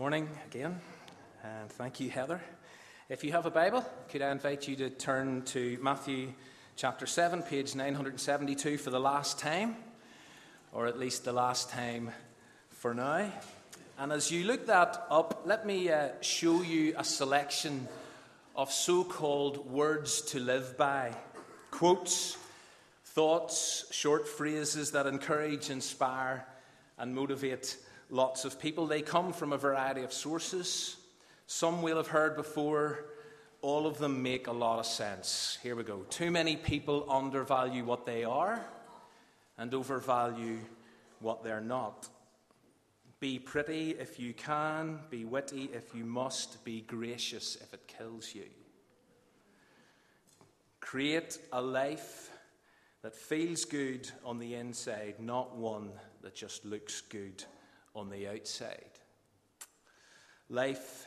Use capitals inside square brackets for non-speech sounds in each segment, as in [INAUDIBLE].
Morning again, and thank you, Heather. If you have a Bible, could I invite you to turn to Matthew chapter 7, page 972 for the last time, or at least the last time for now. And as you look that up, let me uh, show you a selection of so called words to live by quotes, thoughts, short phrases that encourage, inspire, and motivate lots of people. They come from a variety of sources. Some we'll have heard before. All of them make a lot of sense. Here we go. Too many people undervalue what they are and overvalue what they're not. Be pretty if you can, be witty if you must, be gracious if it kills you. Create a life that feels good on the inside, not one that just looks good on the outside. Life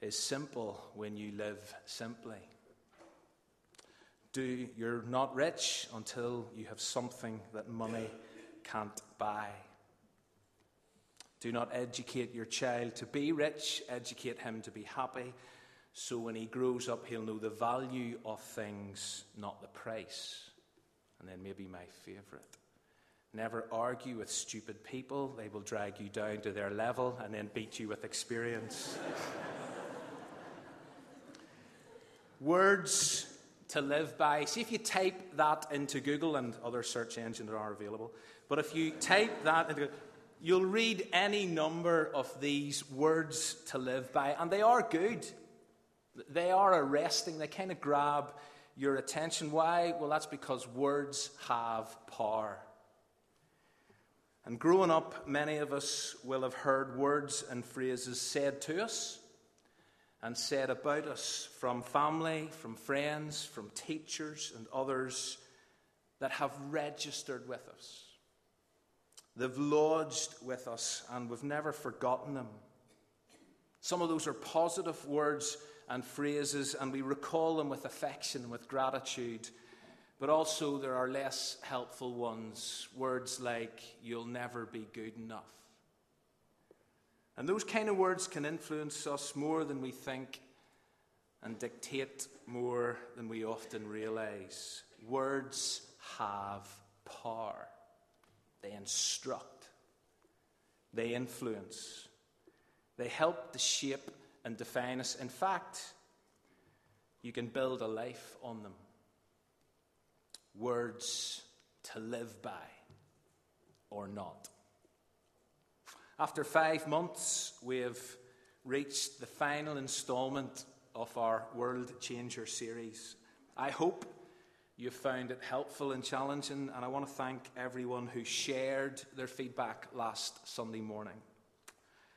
is simple when you live simply. Do you're not rich until you have something that money can't buy. Do not educate your child to be rich, educate him to be happy, so when he grows up, he'll know the value of things, not the price. And then maybe my favorite. Never argue with stupid people. They will drag you down to their level and then beat you with experience. [LAUGHS] Words to live by. See if you type that into Google and other search engines that are available. But if you type that into you'll read any number of these words to live by, and they are good. They are arresting. They kind of grab your attention. Why? Well, that's because words have power. And growing up, many of us will have heard words and phrases said to us and said about us from family, from friends, from teachers, and others that have registered with us. They've lodged with us, and we've never forgotten them. Some of those are positive words and phrases, and we recall them with affection, with gratitude but also, there are less helpful ones. Words like, you'll never be good enough. And those kind of words can influence us more than we think and dictate more than we often realize. Words have power, they instruct, they influence, they help to shape and define us. In fact, you can build a life on them words to live by or not. After five months, we have reached the final installment of our World Changer series. I hope you found it helpful and challenging, and I want to thank everyone who shared their feedback last Sunday morning.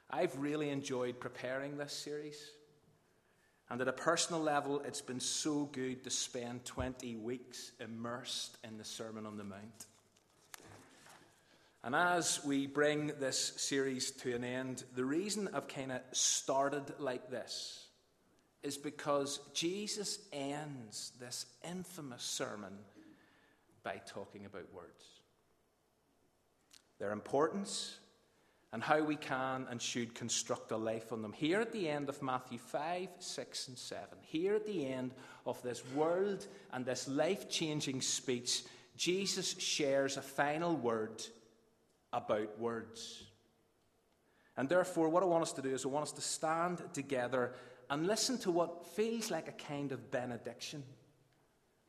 I've really enjoyed preparing this series. And at a personal level, it's been so good to spend 20 weeks immersed in the Sermon on the Mount. And as we bring this series to an end, the reason I've kind of started like this is because Jesus ends this infamous sermon by talking about words. Their importance, and how we can and should construct a life on them. Here at the end of Matthew 5, 6, and 7, here at the end of this world and this life changing speech, Jesus shares a final word about words. And therefore, what I want us to do is I want us to stand together and listen to what feels like a kind of benediction,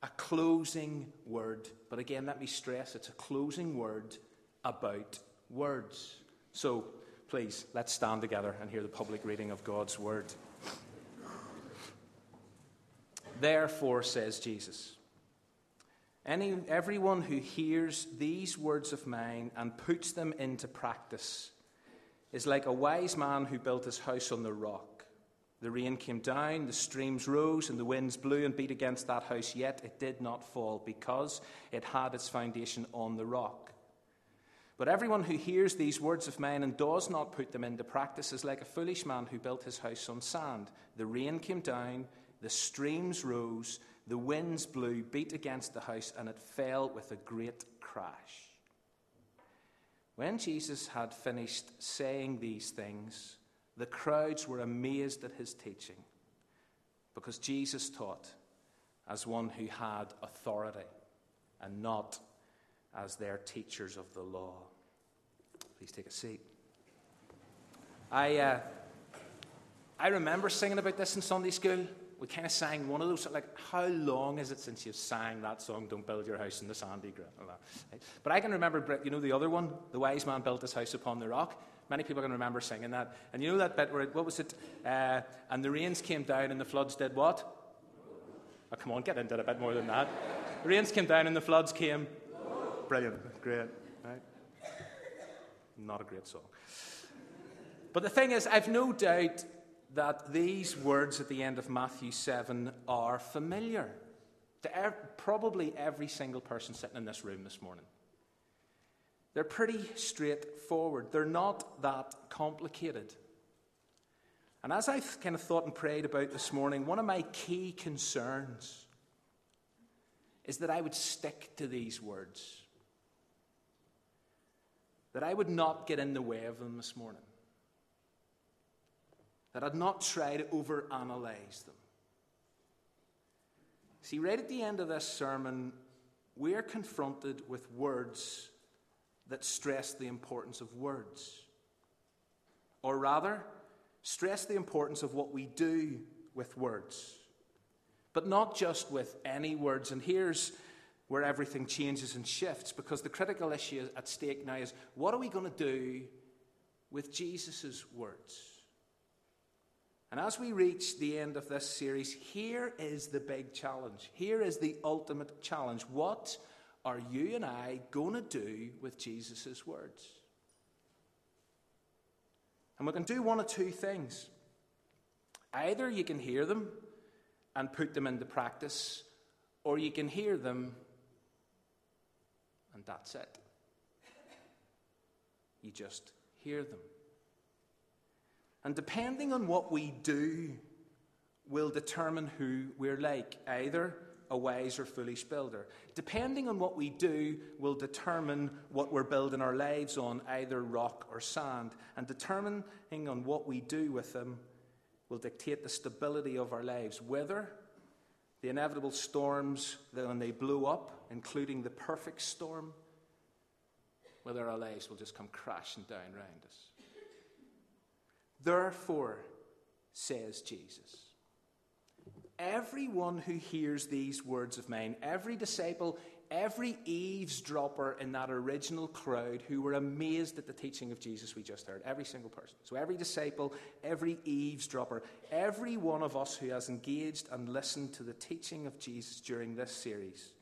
a closing word. But again, let me stress it's a closing word about words. So please, let's stand together and hear the public reading of God's word. Therefore, says Jesus, any, everyone who hears these words of mine and puts them into practice is like a wise man who built his house on the rock. The rain came down, the streams rose, and the winds blew and beat against that house, yet it did not fall because it had its foundation on the rock. But everyone who hears these words of mine and does not put them into practice is like a foolish man who built his house on sand. The rain came down, the streams rose, the winds blew, beat against the house, and it fell with a great crash. When Jesus had finished saying these things, The crowds were amazed at his teaching because Jesus taught as one who had authority and not as their teachers of the law. Please take a seat. I, uh, I remember singing about this in Sunday school. We kind of sang one of those, like, how long is it since you've sang that song, Don't Build Your House in the Sandy Ground? But I can remember, you know, the other one, The Wise Man Built His House Upon the Rock. Many people can remember singing that. And you know that bit where, it, what was it? Uh, and the rains came down and the floods did what? Oh, come on, get into it a bit more than that. The rains came down and the floods came. Brilliant, great, right? Not a great song. But the thing is, I've no doubt that these words at the end of Matthew 7 are familiar to probably every single person sitting in this room this morning. They're pretty straightforward, they're not that complicated. And as I've kind of thought and prayed about this morning, one of my key concerns is that I would stick to these words, that I would not get in the way of them this morning that I'd not try to overanalyze them. See, right at the end of this sermon, we're confronted with words that stress the importance of words. Or rather, stress the importance of what we do with words. But not just with any words. And here's where everything changes and shifts because the critical issue at stake now is what are we going to do with Jesus' words? And as we reach the end of this series, here is the big challenge. Here is the ultimate challenge. What are you and I going to do with Jesus' words? And we can do one of two things. Either you can hear them and put them into practice, or you can hear them and that's it. You just hear them. And depending on what we do, will determine who we're like, either a wise or foolish builder. Depending on what we do, will determine what we're building our lives on, either rock or sand. And determining on what we do with them will dictate the stability of our lives, whether the inevitable storms that when they blow up, including the perfect storm, whether our lives will just come crashing down around us. Therefore, says Jesus, everyone who hears these words of mine, every disciple, every eavesdropper in that original crowd who were amazed at the teaching of Jesus we just heard, every single person. So, every disciple, every eavesdropper, every one of us who has engaged and listened to the teaching of Jesus during this series,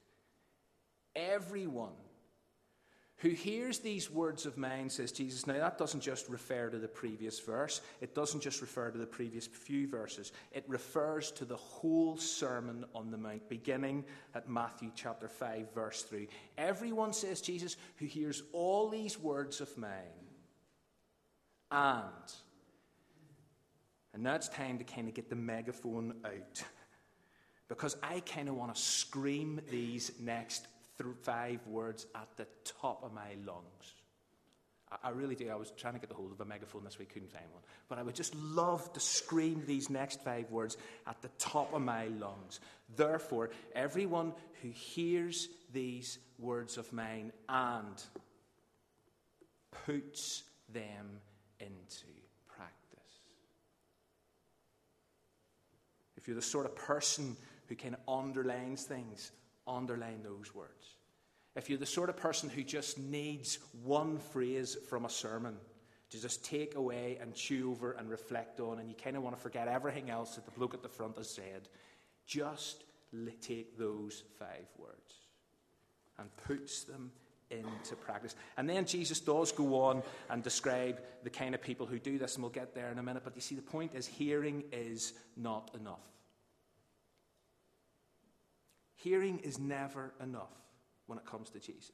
everyone who hears these words of mine, says Jesus. Now, that doesn't just refer to the previous verse, it doesn't just refer to the previous few verses. It refers to the whole Sermon on the Mount, beginning at Matthew chapter 5, verse 3. Everyone, says Jesus, who hears all these words of mine, and, and now it's time to kind of get the megaphone out. Because I kind of want to scream these next five words at the top of my lungs. I, I really do. I was trying to get the hold of a megaphone this week, couldn't find one. But I would just love to scream these next five words at the top of my lungs. Therefore, everyone who hears these words of mine and puts them into practice. If you're the sort of person who kind of underlines things, underline those words. If you're the sort of person who just needs one phrase from a sermon to just take away and chew over and reflect on, and you kind of want to forget everything else that the bloke at the front has said, just take those five words and puts them into practice. And then Jesus does go on and describe the kind of people who do this, and we'll get there in a minute. But you see, the point is hearing is not enough. Hearing is never enough when it comes to Jesus.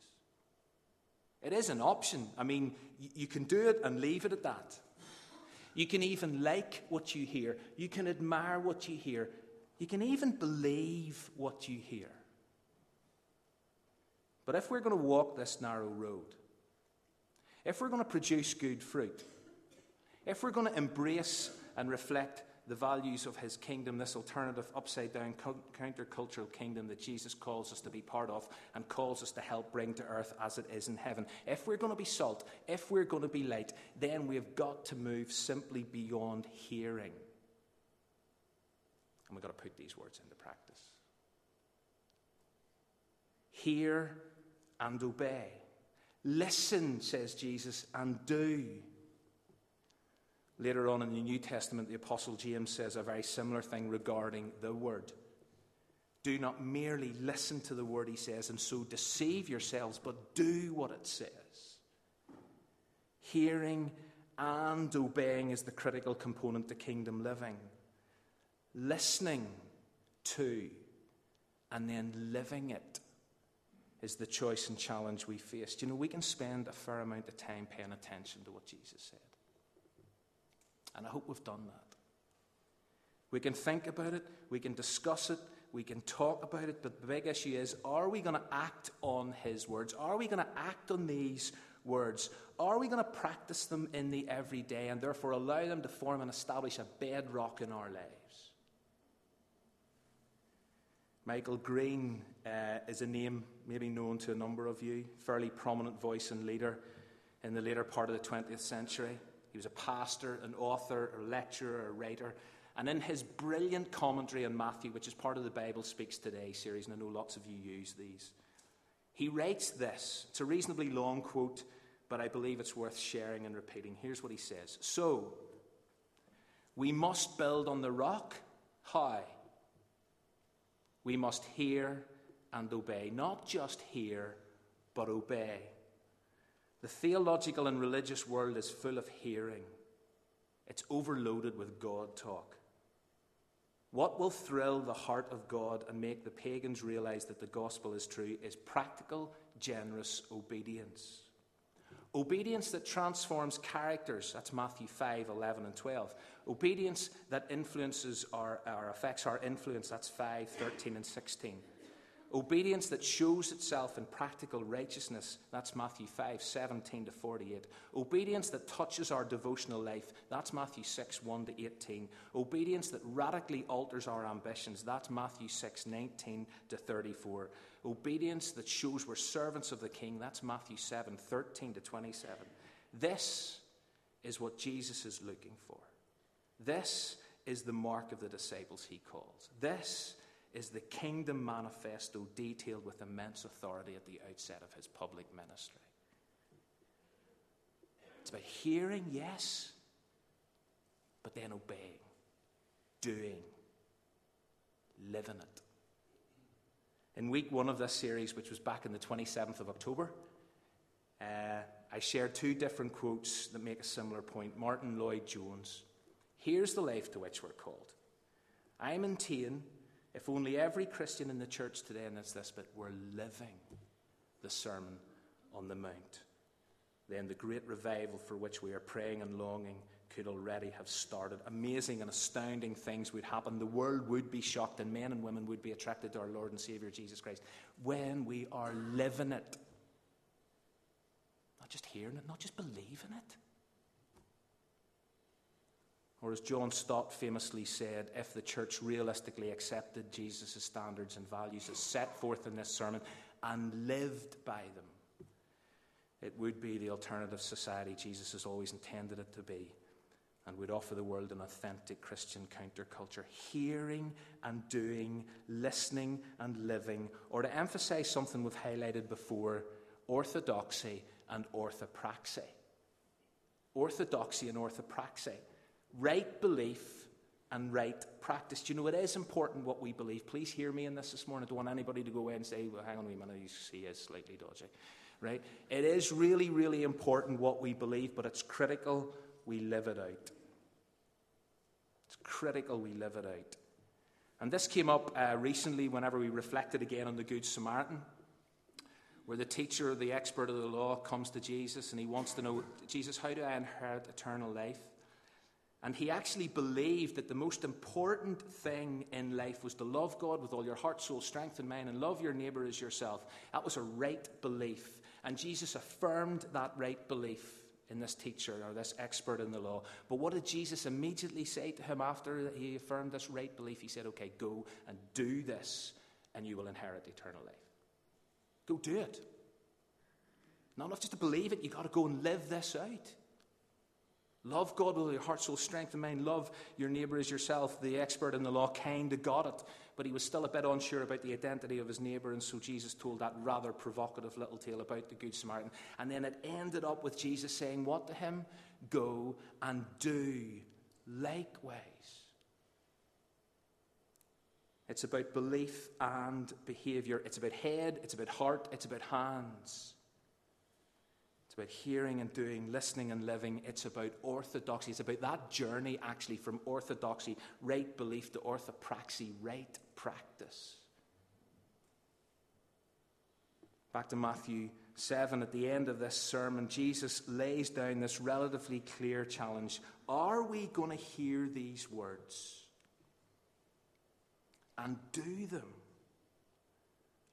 It is an option. I mean, you can do it and leave it at that. You can even like what you hear. You can admire what you hear. You can even believe what you hear. But if we're going to walk this narrow road, if we're going to produce good fruit, if we're going to embrace and reflect the values of his kingdom, this alternative, upside down, countercultural kingdom that Jesus calls us to be part of and calls us to help bring to earth as it is in heaven. If we're going to be salt, if we're going to be light, then we've got to move simply beyond hearing. And we've got to put these words into practice. Hear and obey. Listen, says Jesus, and do. Later on in the New Testament, the Apostle James says a very similar thing regarding the Word. Do not merely listen to the Word, he says, and so deceive yourselves, but do what it says. Hearing and obeying is the critical component to kingdom living. Listening to and then living it is the choice and challenge we face. You know, we can spend a fair amount of time paying attention to what Jesus said. And I hope we've done that. We can think about it, we can discuss it, we can talk about it, but the big issue is are we going to act on His words? Are we going to act on these words? Are we going to practice them in the everyday and therefore allow them to form and establish a bedrock in our lives? Michael Green uh, is a name maybe known to a number of you, fairly prominent voice and leader in the later part of the 20th century. He was a pastor, an author, a lecturer, a writer. And in his brilliant commentary on Matthew, which is part of the Bible Speaks Today series, and I know lots of you use these, he writes this. It's a reasonably long quote, but I believe it's worth sharing and repeating. Here's what he says So, we must build on the rock. How? We must hear and obey. Not just hear, but obey. The theological and religious world is full of hearing, it's overloaded with God talk. What will thrill the heart of God and make the pagans realize that the gospel is true is practical, generous obedience. Obedience that transforms characters, that's Matthew 5, 11, and 12. Obedience that influences our, or affects our influence, that's 5, 13, and 16. Obedience that shows itself in practical righteousness, that's Matthew 5, 17 to 48. Obedience that touches our devotional life, that's Matthew 6, 1 to 18. Obedience that radically alters our ambitions, that's Matthew 6, 19 to 34. Obedience that shows we're servants of the King, that's Matthew 7, 13 to 27. This is what Jesus is looking for. This is the mark of the disciples he calls. This is the kingdom manifesto detailed with immense authority at the outset of his public ministry. It's about hearing, yes, but then obeying, doing, living it. In week one of this series, which was back in the 27th of October, uh, I shared two different quotes that make a similar point. Martyn Lloyd-Jones. Here's the life to which we're called. I'm maintain if only every Christian in the church today, and it's this, but we're living the Sermon on the Mount, then the great revival for which we are praying and longing could already have started. Amazing and astounding things would happen. The world would be shocked, and men and women would be attracted to our Lord and Savior Jesus Christ when we are living it. Not just hearing it, not just believing it. Or, as John Stott famously said, if the church realistically accepted Jesus' standards and values as set forth in this sermon and lived by them, it would be the alternative society Jesus has always intended it to be and would offer the world an authentic Christian counterculture, hearing and doing, listening and living, or to emphasize something we've highlighted before orthodoxy and orthopraxy. Orthodoxy and orthopraxy right belief and right practice. Do you know it is important what we believe? Please hear me in this this morning. I don't want anybody to go away and say, well, hang on a minute, see is slightly dodgy. Right? It is really, really important what we believe, but it's critical we live it out. It's critical we live it out. And this came up uh, recently whenever we reflected again on the Good Samaritan, where the teacher, the expert of the law, comes to Jesus and he wants to know, Jesus, how do I inherit eternal life? And he actually believed that the most important thing in life was to love God with all your heart, soul, strength, and mind, and love your neighbor as yourself. That was a right belief. And Jesus affirmed that right belief in this teacher or this expert in the law. But what did Jesus immediately say to him after he affirmed this right belief? He said, Okay, go and do this, and you will inherit eternal life. Go do it. Not enough just to believe it, you've got to go and live this out. Love God with your heart, soul, strength, and mind. Love your neighbour as yourself. The expert in the law kind of got it, but he was still a bit unsure about the identity of his neighbour, and so Jesus told that rather provocative little tale about the Good Samaritan. And then it ended up with Jesus saying, What to him? Go and do likewise. It's about belief and behaviour. It's about head, it's about heart, it's about hands. It's about hearing and doing, listening and living. It's about orthodoxy. It's about that journey, actually, from orthodoxy, right belief, to orthopraxy, right practice. Back to Matthew 7, at the end of this sermon, Jesus lays down this relatively clear challenge Are we going to hear these words and do them?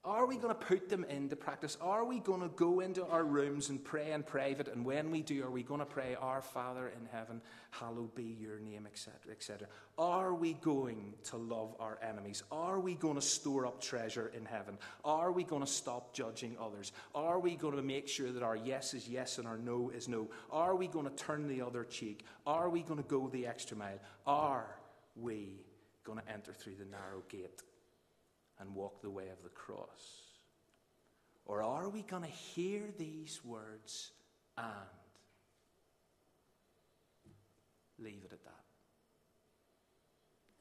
Are we going to put them into practice? Are we going to go into our rooms and pray in private? And when we do, are we going to pray, Our Father in heaven, hallowed be your name, etc., etc.? Are we going to love our enemies? Are we going to store up treasure in heaven? Are we going to stop judging others? Are we going to make sure that our yes is yes and our no is no? Are we going to turn the other cheek? Are we going to go the extra mile? Are we going to enter through the narrow gate? And walk the way of the cross? Or are we going to hear these words and leave it at that?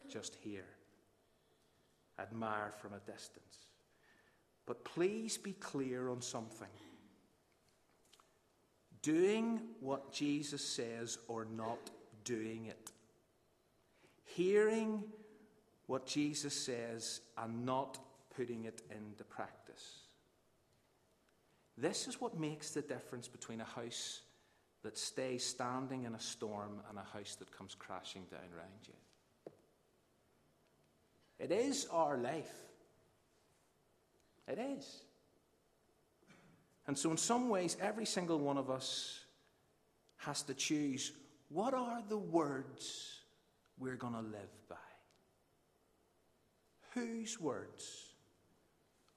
Just hear, admire from a distance. But please be clear on something. Doing what Jesus says or not doing it. Hearing what Jesus says and not putting it into practice. This is what makes the difference between a house that stays standing in a storm and a house that comes crashing down around you. It is our life. It is. And so, in some ways, every single one of us has to choose what are the words we're going to live by? Whose words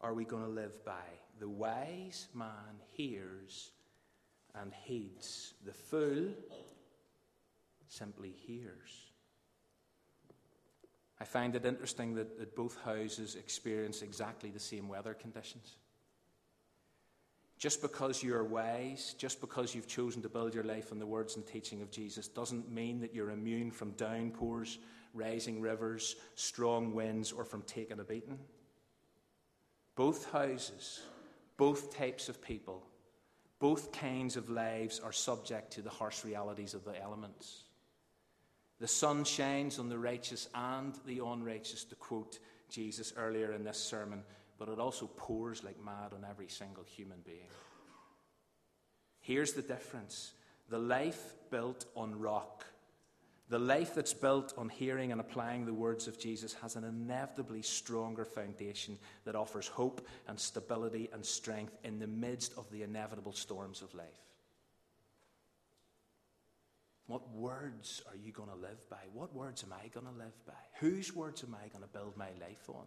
are we going to live by? The wise man hears and heeds, the fool simply hears. I find it interesting that, that both houses experience exactly the same weather conditions. Just because you're wise, just because you've chosen to build your life on the words and teaching of Jesus, doesn't mean that you're immune from downpours rising rivers, strong winds, or from taking a beating. Both houses, both types of people, both kinds of lives are subject to the harsh realities of the elements. The sun shines on the righteous and the unrighteous, to quote Jesus earlier in this sermon, but it also pours like mad on every single human being. Here's the difference the life built on rock the life that's built on hearing and applying the words of Jesus has an inevitably stronger foundation that offers hope and stability and strength in the midst of the inevitable storms of life. What words are you going to live by? What words am I going to live by? Whose words am I going to build my life on?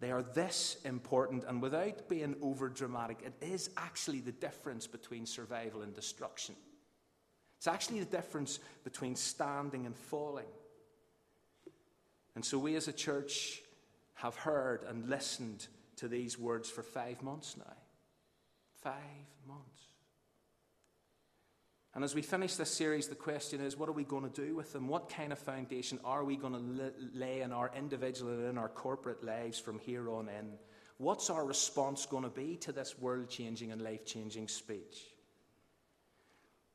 They are this important, and without being over dramatic, it is actually the difference between survival and destruction. It's actually the difference between standing and falling. And so we as a church have heard and listened to these words for five months now. Five months. And as we finish this series, the question is what are we going to do with them? What kind of foundation are we going to lay in our individual and in our corporate lives from here on in? What's our response going to be to this world changing and life changing speech?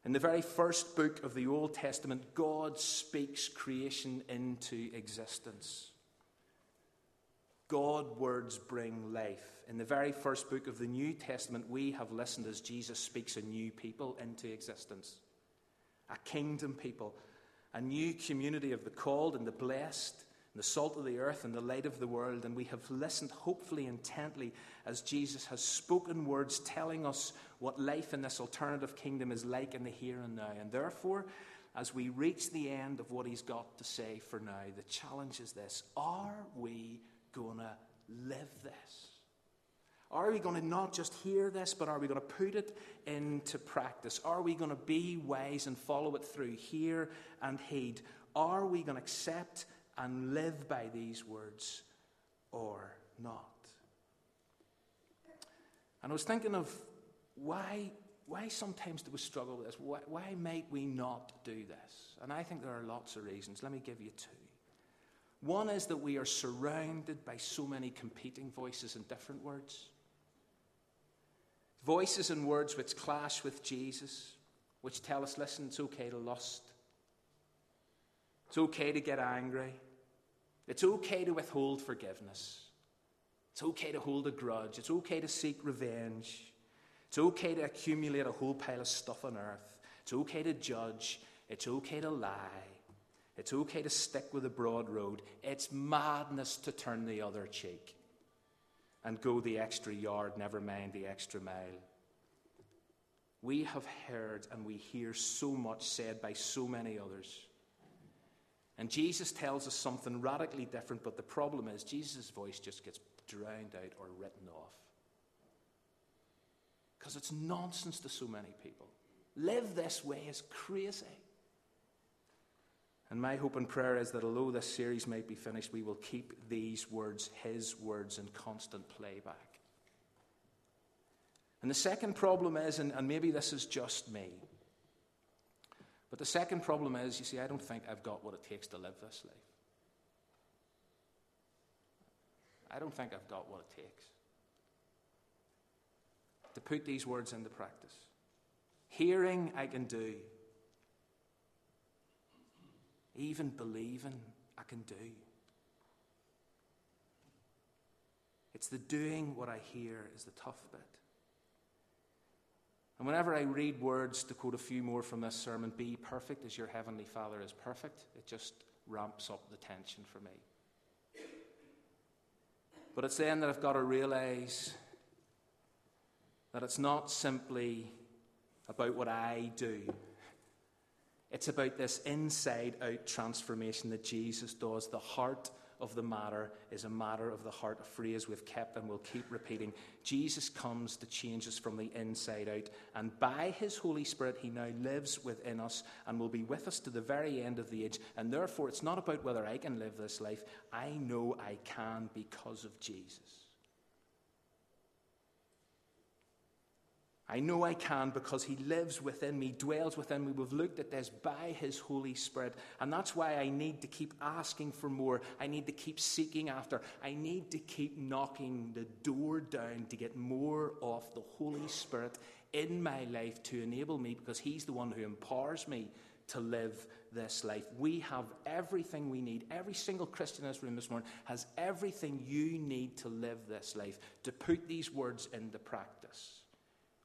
In the very first book of the Old Testament, God speaks creation into existence. God words bring life. In the very first book of the New Testament, we have listened as Jesus speaks a new people into existence a kingdom people, a new community of the called and the blessed, the salt of the earth and the light of the world, and we have listened hopefully intently as Jesus has spoken words telling us what life in this alternative kingdom is like in the here and now. And therefore, as we reach the end of what he's got to say for now, the challenge is this Are we going to live this? Are we going to not just hear this, but are we going to put it into practice? Are we going to be wise and follow it through, hear and heed? Are we going to accept and live by these words or not? And I was thinking of why, why sometimes do we struggle with this? Why, why might we not do this? And I think there are lots of reasons. Let me give you two. One is that we are surrounded by so many competing voices and different words. Voices and words which clash with Jesus, which tell us, listen, it's okay to lust. It's okay to get angry. It's okay to withhold forgiveness. It's okay to hold a grudge. It's okay to seek revenge. It's okay to accumulate a whole pile of stuff on earth. It's okay to judge. It's okay to lie. It's okay to stick with the broad road. It's madness to turn the other cheek and go the extra yard, never mind the extra mile. We have heard and we hear so much said by so many others. And Jesus tells us something radically different, but the problem is Jesus' voice just gets drowned out or written off. Because it's nonsense to so many people. Live this way is crazy. And my hope and prayer is that although this series might be finished, we will keep these words, His words, in constant playback. And the second problem is, and, and maybe this is just me, but the second problem is, you see, I don't think I've got what it takes to live this life. I don't think I've got what it takes to put these words into practice. Hearing, I can do. Even believing, I can do. It's the doing what I hear is the tough bit. And whenever I read words, to quote a few more from this sermon, be perfect as your heavenly Father is perfect, it just ramps up the tension for me. But it's then that I've got to realize that it's not simply about what I do. It's about this inside out transformation that Jesus does. The heart of the matter is a matter of the heart, a phrase we've kept and will keep repeating. Jesus comes to change us from the inside out, and by his Holy Spirit, he now lives within us and will be with us to the very end of the age. And therefore, it's not about whether I can live this life, I know I can because of Jesus. I know I can because He lives within me, dwells within me. We've looked at this by His Holy Spirit. And that's why I need to keep asking for more. I need to keep seeking after. I need to keep knocking the door down to get more of the Holy Spirit in my life to enable me because He's the one who empowers me to live this life. We have everything we need. Every single Christian in this room this morning has everything you need to live this life, to put these words into practice.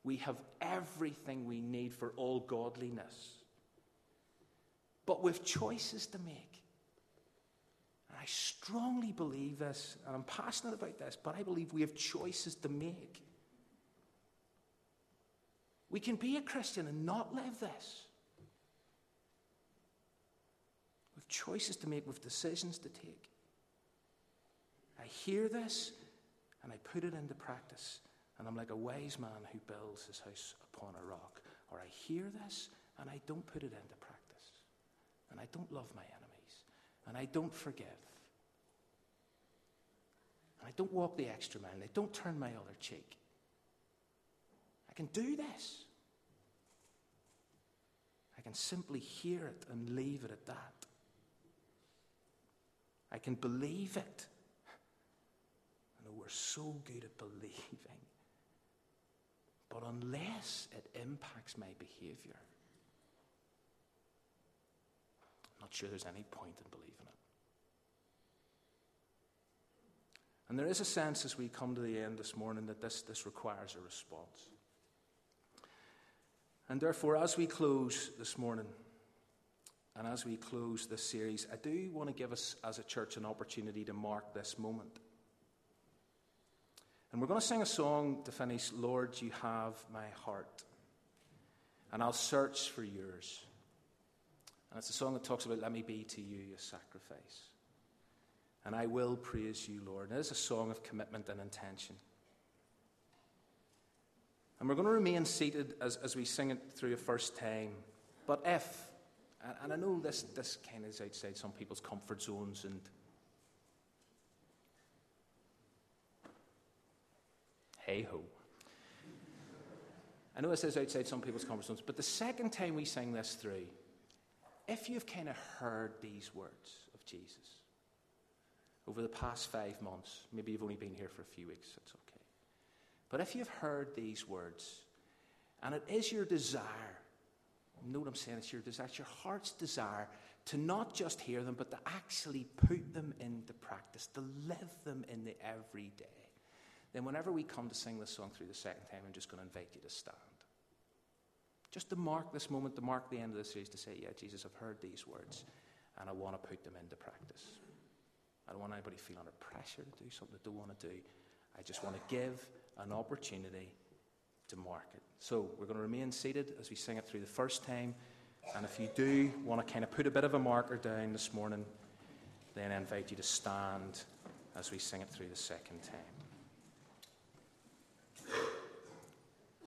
We have everything we need for all godliness. But with choices to make. And I strongly believe this, and I'm passionate about this, but I believe we have choices to make. We can be a Christian and not live this. With choices to make, with decisions to take. I hear this and I put it into practice. And I'm like a wise man who builds his house upon a rock. Or I hear this and I don't put it into practice. And I don't love my enemies. And I don't forgive. And I don't walk the extra mile. And I don't turn my other cheek. I can do this. I can simply hear it and leave it at that. I can believe it. I know we're so good at believing. But unless it impacts my behavior, I'm not sure there's any point in believing it. And there is a sense as we come to the end this morning that this, this requires a response. And therefore, as we close this morning, And as we close this series, I do want to give us as a church an opportunity to mark this moment. And we're going to sing a song to finish Lord, you have my heart. And I'll search for yours. And it's a song that talks about, let me be to you a sacrifice. And I will praise you, Lord. And it is a song of commitment and intention. And we're going to remain seated as, as we sing it through a first time. But if, and I know this, this kind of is outside some people's comfort zones and hey ho. I know this is outside some people's zones, but the second time we sing this through, if you've kind of heard these words of Jesus over the past five months, maybe you've only been here for a few weeks, that's okay. But if you've heard these words, and it is your desire, know what I'm saying? It's your desire, it's your heart's desire to not just hear them, but to actually put them into practice, to live them in the everyday. Then, whenever we come to sing this song through the second time, I'm just going to invite you to stand. Just to mark this moment, to mark the end of the series, to say, Yeah, Jesus, I've heard these words, and I want to put them into practice. I don't want anybody feel under pressure to do something they don't want to do. I just want to give an opportunity to mark it. So we're going to remain seated as we sing it through the first time. And if you do want to kind of put a bit of a marker down this morning, then I invite you to stand as we sing it through the second time.